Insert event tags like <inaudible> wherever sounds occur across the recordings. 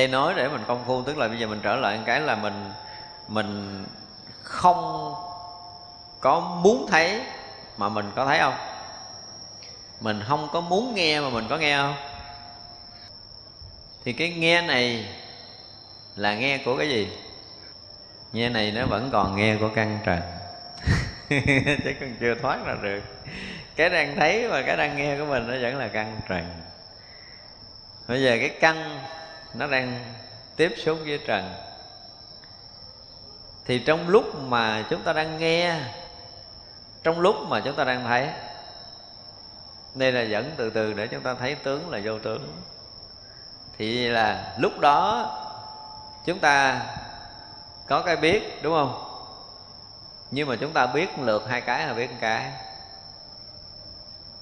đây nói để mình công phu, tức là bây giờ mình trở lại một cái là mình mình không có muốn thấy mà mình có thấy không? Mình không có muốn nghe mà mình có nghe không? Thì cái nghe này là nghe của cái gì? Nghe này nó vẫn còn nghe của căn trần. <laughs> Chứ còn chưa thoát ra được. Cái đang thấy và cái đang nghe của mình nó vẫn là căn trần. Bây giờ cái căn nó đang tiếp xúc với trần. Thì trong lúc mà chúng ta đang nghe, trong lúc mà chúng ta đang thấy, đây là dẫn từ từ để chúng ta thấy tướng là vô tướng. Thì là lúc đó chúng ta có cái biết, đúng không? Nhưng mà chúng ta biết lượt hai cái là biết một cái.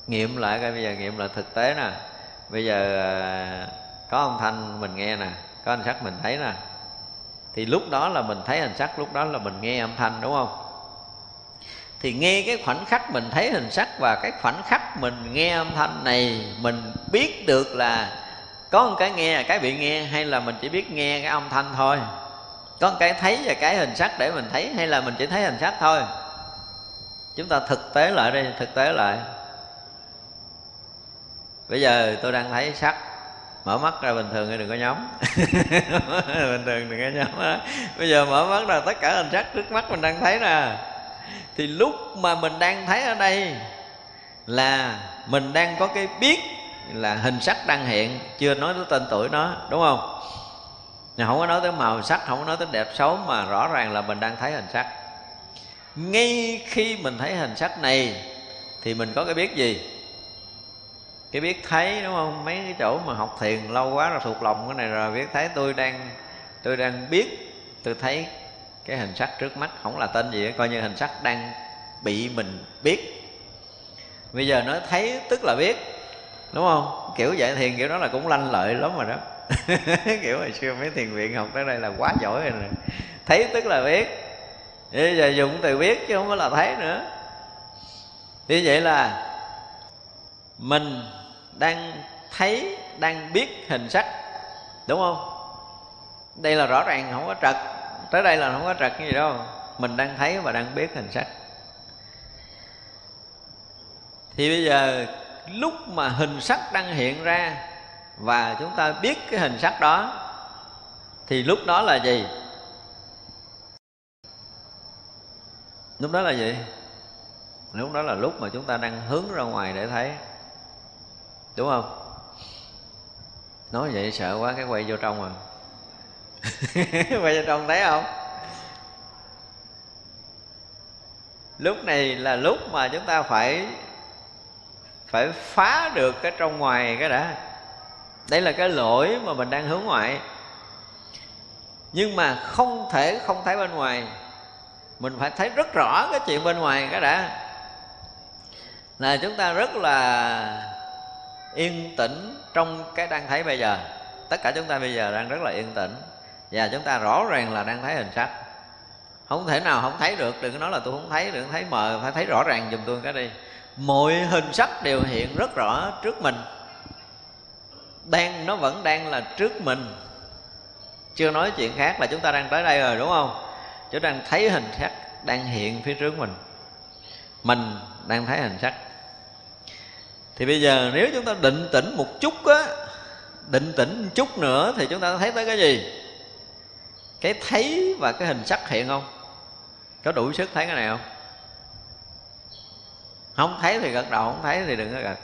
Nghiệm lại coi, bây giờ nghiệm lại thực tế nè. Bây giờ à, có âm thanh mình nghe nè, có hình sắc mình thấy nè. Thì lúc đó là mình thấy hình sắc, lúc đó là mình nghe âm thanh, đúng không? Thì nghe cái khoảnh khắc mình thấy hình sắc và cái khoảnh khắc mình nghe âm thanh này, mình biết được là có một cái nghe, cái bị nghe, hay là mình chỉ biết nghe cái âm thanh thôi. Có một cái thấy và cái hình sắc để mình thấy, hay là mình chỉ thấy hình sắc thôi? Chúng ta thực tế lại đây thực tế lại. Bây giờ tôi đang thấy sắc mở mắt ra bình thường thì đừng có nhắm. <laughs> Bình thường đừng có nhắm đó. bây giờ mở mắt ra, tất cả hình sắc trước mắt mình đang thấy nè. Thì lúc mà mình đang thấy ở đây là mình đang có cái biết là hình sắc đang hiện, chưa nói tới tên tuổi nó, đúng không? Không có nói tới màu sắc, không có nói tới đẹp xấu, mà rõ ràng là mình đang thấy hình sắc. Ngay khi mình thấy hình sắc này thì mình có cái biết gì? Cái biết thấy, đúng không? Mấy cái chỗ mà học thiền lâu quá rồi thuộc lòng cái này rồi, biết thấy tôi đang tôi đang biết, tôi thấy cái hình sắc trước mắt, không là tên gì coi như hình sắc đang bị mình biết. Bây giờ nói thấy tức là biết, đúng không? Kiểu dạy thiền kiểu đó là cũng lanh lợi lắm rồi đó. <laughs> Kiểu hồi xưa mấy thiền viện học tới đây là quá giỏi rồi nè. Thấy tức là biết. Bây giờ dùng từ biết chứ không phải là thấy nữa. Như vậy là mình đang thấy, đang biết hình sắc, đúng không? Đây là rõ ràng, không có trật. Tới đây là không có trật gì đâu. Mình đang thấy và đang biết hình sắc. Thì bây giờ, lúc mà hình sắc đang hiện ra và chúng ta biết cái hình sắc đó, thì lúc đó là gì? Lúc đó là gì? Lúc đó là lúc mà chúng ta đang hướng ra ngoài để thấy đúng không? Nói vậy sợ quá, cái quay vô trong rồi à. <laughs> quay vô trong thấy không? Lúc này là lúc mà chúng ta phải phải phá được cái trong ngoài cái đã. Đây là cái lỗi mà mình đang hướng ngoại. Nhưng mà không thể không thấy bên ngoài. Mình phải thấy rất rõ cái chuyện bên ngoài cái đã. Là chúng ta rất là yên tĩnh trong cái đang thấy bây giờ. Tất cả chúng ta bây giờ đang rất là yên tĩnh. Và chúng ta rõ ràng là đang thấy hình sắc. Không thể nào không thấy được, đừng có nói là tôi không thấy, đừng thấy mờ, phải thấy rõ ràng giùm tôi cái đi. Mọi hình sắc đều hiện rất rõ trước mình. Đang, nó vẫn đang là trước mình. Chưa nói chuyện khác là chúng ta đang tới đây rồi, đúng không? Chúng ta đang thấy hình sắc đang hiện phía trước mình. Mình đang thấy hình sắc thì bây giờ nếu chúng ta định tĩnh một chút á, định tĩnh một chút nữa thì chúng ta thấy tới cái gì? Cái thấy và cái hình sắc hiện không? Có đủ sức thấy cái này không? Không thấy thì gật đầu, không thấy thì đừng có gật.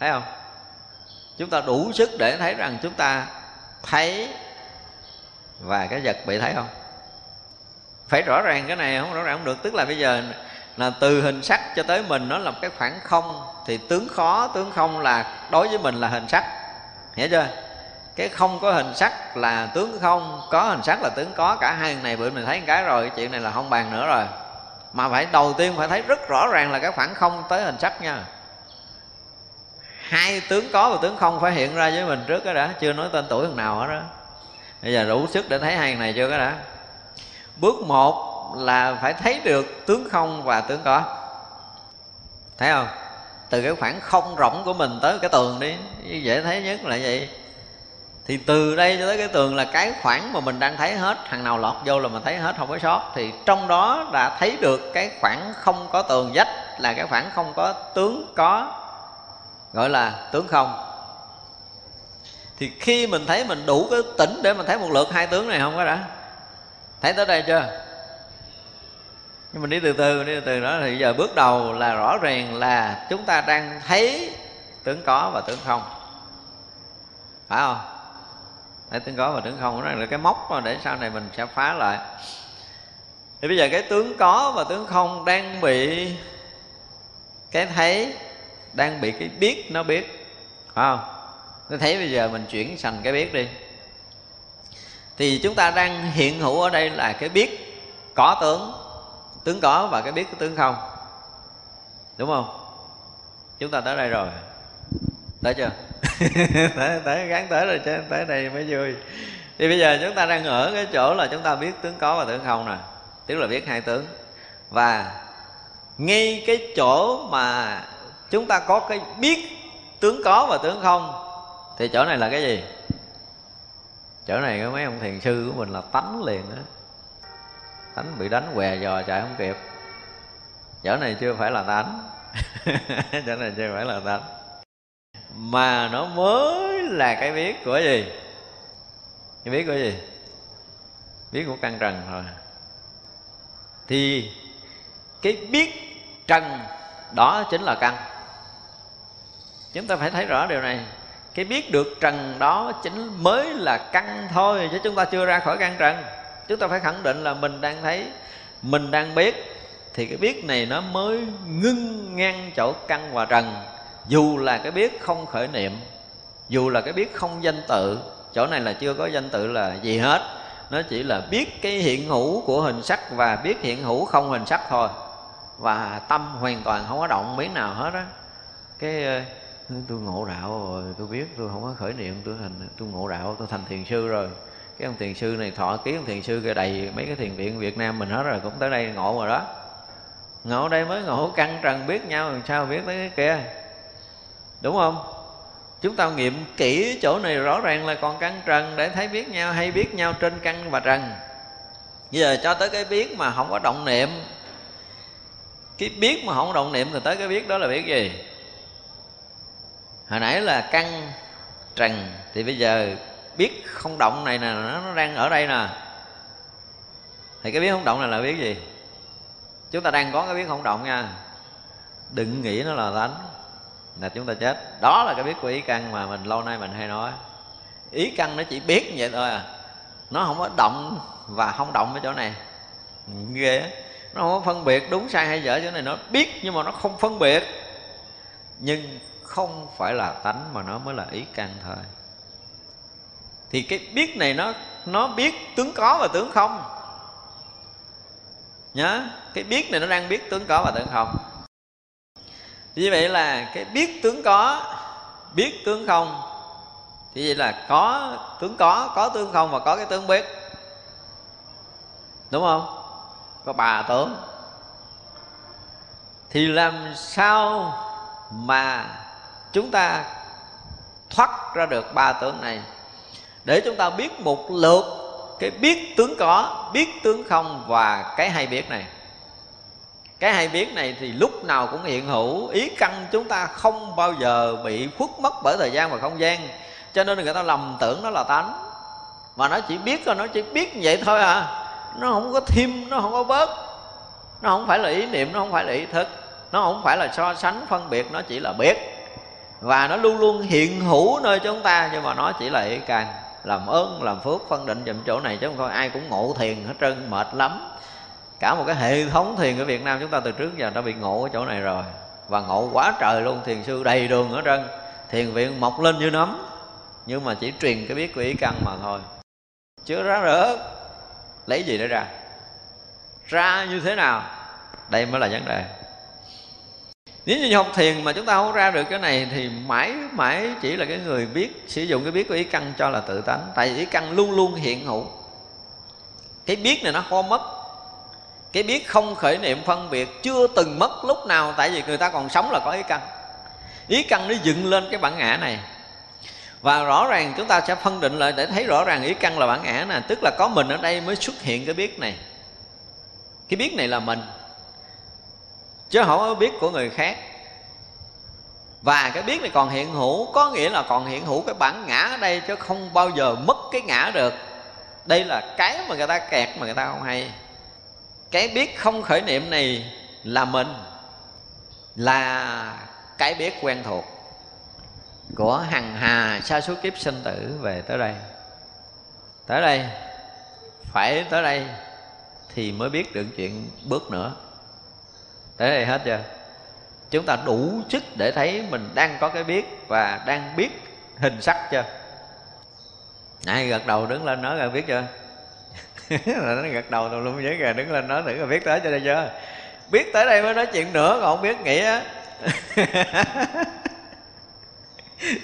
Thấy không? Chúng ta đủ sức để thấy rằng chúng ta thấy và cái vật bị thấy không? Phải rõ ràng cái này không? Rõ ràng không được. Tức là bây giờ là từ hình sắc cho tới mình, nó là một cái khoảng không. Thì tướng khó, tướng không là đối với mình là hình sắc. Hiểu chưa? Cái không có hình sắc là tướng không, có hình sắc là tướng có. Cả hai này bữa mình thấy một cái rồi, chuyện này là không bàn nữa rồi. Mà phải, đầu tiên phải thấy rất rõ ràng là cái khoảng không tới hình sắc nha. Hai tướng có và tướng không phải hiện ra với mình trước cái đã, chưa nói tên tuổi thằng nào hết đó bây giờ đủ sức để thấy hai này chưa cái đã. Bước một là phải thấy được tướng không và tướng có. Thấy không? Từ cái khoảng không rộng của mình tới cái tường đi dễ thấy nhất là vậy. Thì từ đây cho tới cái tường là cái khoảng mà mình đang thấy hết hàng nào lọt vô là mình thấy hết, không có sót. Thì trong đó đã thấy được cái khoảng không có tường dách là cái khoảng không có tướng có, gọi là tướng không. Thì khi mình thấy mình đủ cái tỉnh để mình thấy một lượt hai tướng này không có đã? Thấy tới đây chưa? Nhưng mình đi từ từ đi từ từ đó thì giờ bước đầu là rõ ràng là chúng ta đang thấy tướng có và tướng không. Phải không? Thấy tướng có và tướng không nó là cái mốc mà để sau này mình sẽ phá lại. Thì bây giờ cái tướng có và tướng không đang bị cái thấy, đang bị cái biết nó biết. Phải không? Nó thấy bây giờ mình chuyển thành cái biết đi. Thì chúng ta đang hiện hữu ở đây là cái biết có tướng tướng có và cái biết cái tướng không? Đúng không? Chúng ta tới đây rồi. Tới chưa? <laughs> Tới tới gắn tới rồi chứ. Tới đây mới vui. Thì bây giờ chúng ta đang ở cái chỗ là chúng ta biết tướng có và tướng không nè. Tức là biết hai tướng. Và ngay cái chỗ mà chúng ta có cái biết tướng có và tướng không, thì chỗ này là cái gì? Chỗ này có mấy ông thiền sư của mình là tánh liền á tánh bị đánh què dò chạy không kịp. Chỗ này chưa phải là tánh. <laughs> Chỗ này chưa phải là tánh. Mà nó mới là cái biết của gì? Cái biết của gì? Biết của căn trần thôi. Thì cái biết trần đó chính là căn. Chúng ta phải thấy rõ điều này. Cái biết được trần đó chính mới là căn thôi chứ chúng ta chưa ra khỏi căn trần chúng ta phải khẳng định là mình đang thấy, mình đang biết. Thì cái biết này nó mới ngưng ngang chỗ căn và trần. Dù là cái biết không khởi niệm, dù là cái biết không danh tự, chỗ này là chưa có danh tự là gì hết. Nó chỉ là biết cái hiện hữu của hình sắc và biết hiện hữu không hình sắc thôi. Và tâm hoàn toàn không có động miếng nào hết á. Cái ờ, tôi ngộ đạo rồi, tôi biết, tôi không có khởi niệm, tôi thành, tôi ngộ đạo, tôi thành thiền sư rồi cái ông thiền sư này thọ ký, ông thiền sư kia đầy mấy cái thiền viện Việt Nam mình hết rồi, cũng tới đây ngộ rồi đó. Ngộ đây mới ngộ, căng trần biết nhau, làm sao biết tới cái kia. Đúng không? Chúng ta nghiệm kỹ chỗ này rõ ràng là còn căng trần để thấy biết nhau, hay biết nhau trên căn và trần. Bây giờ cho tới cái biết mà không có động niệm. Cái biết mà không động niệm thì tới cái biết đó là biết gì? Hồi nãy là căng trần, thì bây giờ biết không động này nè, nó đang ở đây nè. Thì cái biết không động này là biết gì? Chúng ta đang có cái biết không động nha. Đừng nghĩ nó là tánh là chúng ta chết. Đó là cái biết của ý căn mà mình lâu nay mình hay nói. Ý căn nó chỉ biết vậy thôi à. Nó không có động và không động ở chỗ này. Ghê nó không có phân biệt đúng sai hay dở, chỗ này nó biết nhưng mà nó không phân biệt. Nhưng không phải là tánh mà nó mới là ý căn thôi thì cái biết này nó nó biết tướng có và tướng không? Nhớ, cái biết này nó đang biết tướng có và tướng không? Như vậy là cái biết tướng có, biết tướng không? Thì vậy là có tướng có có tướng không và có cái tướng biết. Đúng không? Có ba tướng thì làm sao mà chúng ta thoát ra được ba tướng này? Để chúng ta biết một lượt cái biết tướng có, biết tướng không và cái hay biết này. Cái hay biết này thì lúc nào cũng hiện hữu, ý căn chúng ta không bao giờ bị khuất mất bởi thời gian và không gian. Cho nên người ta lầm tưởng nó là tánh. Mà nó chỉ biết nó chỉ biết vậy thôi à. Nó không có thêm, nó không có bớt. Nó không phải là ý niệm, nó không phải là ý thức. Nó không phải là so sánh, phân biệt, nó chỉ là biết. Và nó luôn luôn hiện hữu nơi chúng ta, nhưng mà nó chỉ là ý căn làm ơn, làm phước, phân định dùm chỗ này chứ không coi ai cũng ngộ thiền hết trơn, mệt lắm. Cả một cái hệ thống thiền ở Việt Nam chúng ta từ trước giờ đã bị ngộ ở chỗ này rồi. Và ngộ quá trời luôn, thiền sư đầy đường ở trơn. Thiền viện mọc lên như nấm, nhưng mà chỉ truyền cái biết của ý căn mà thôi. Chưa ra rỡ lấy gì để ra? Ra như thế nào? Đây mới là vấn đề nếu như học thiền mà chúng ta không ra được cái này thì mãi mãi chỉ là cái người biết, sử dụng cái biết của ý căn cho là tự tánh. Tại vì ý căn luôn luôn hiện hữu. Cái biết này nó không mất. Cái biết không khởi niệm phân biệt chưa từng mất lúc nào, tại vì người ta còn sống là có ý căn. Ý căn nó dựng lên cái bản ngã này. Và rõ ràng chúng ta sẽ phân định lại để thấy rõ ràng ý căn là bản ngã nè. Tức là có mình ở đây mới xuất hiện cái biết này. Cái biết này là mình chứ không có biết của người khác. Và cái biết này còn hiện hữu, có nghĩa là còn hiện hữu cái bản ngã ở đây chứ không bao giờ mất cái ngã được. Đây là cái mà người ta kẹt mà người ta không hay. Cái biết không khởi niệm này là mình, là cái biết quen thuộc của hằng hà sa số kiếp sinh tử về tới đây. Tới đây, phải tới đây thì mới biết được chuyện bước nữa tới đây hết chưa? Chúng ta đủ sức để thấy mình đang có cái biết và đang biết hình sắc chưa? Ai gật đầu đứng lên nói rồi biết chưa? <laughs> Nó gật đầu tùm lum với rồi đứng lên nói thử rồi biết tới cho đây chưa? Biết tới đây mới nói chuyện nữa, còn không biết nghĩ á <laughs>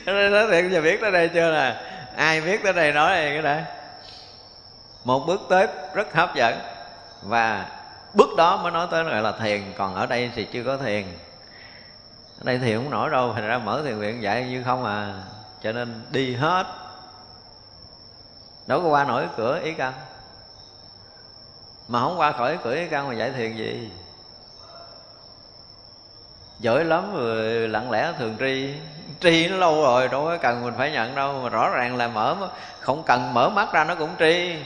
nói thiệt giờ biết tới đây chưa nè. Ai biết tới đây nói đây cái đây một bước tới rất hấp dẫn và bước đó mới nói tới gọi là thiền. Còn ở đây thì chưa có thiền. Ở đây thiền không nổi đâu. Thành ra mở thiền viện dạy như không à. Cho nên đi hết. Đâu có qua nổi cửa ý căn. Mà không qua khỏi cửa ý căn mà dạy thiền gì? Giỏi lắm rồi. Lặng lẽ thường tri. Tri nó lâu rồi. Đâu có cần mình phải nhận đâu. Mà rõ ràng là mở, không cần mở mắt ra nó cũng tri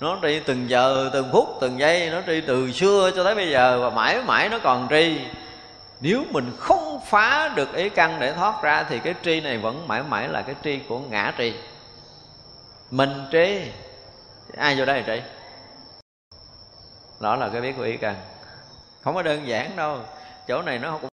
nó tri từng giờ, từng phút, từng giây, nó tri từ xưa cho tới bây giờ và mãi mãi nó còn tri. Nếu mình không phá được ý căn để thoát ra thì cái tri này vẫn mãi mãi là cái tri của ngã tri. Mình tri. Ai vô đây tri? Đó là cái biết của ý căn. Không có đơn giản đâu. Chỗ này nó không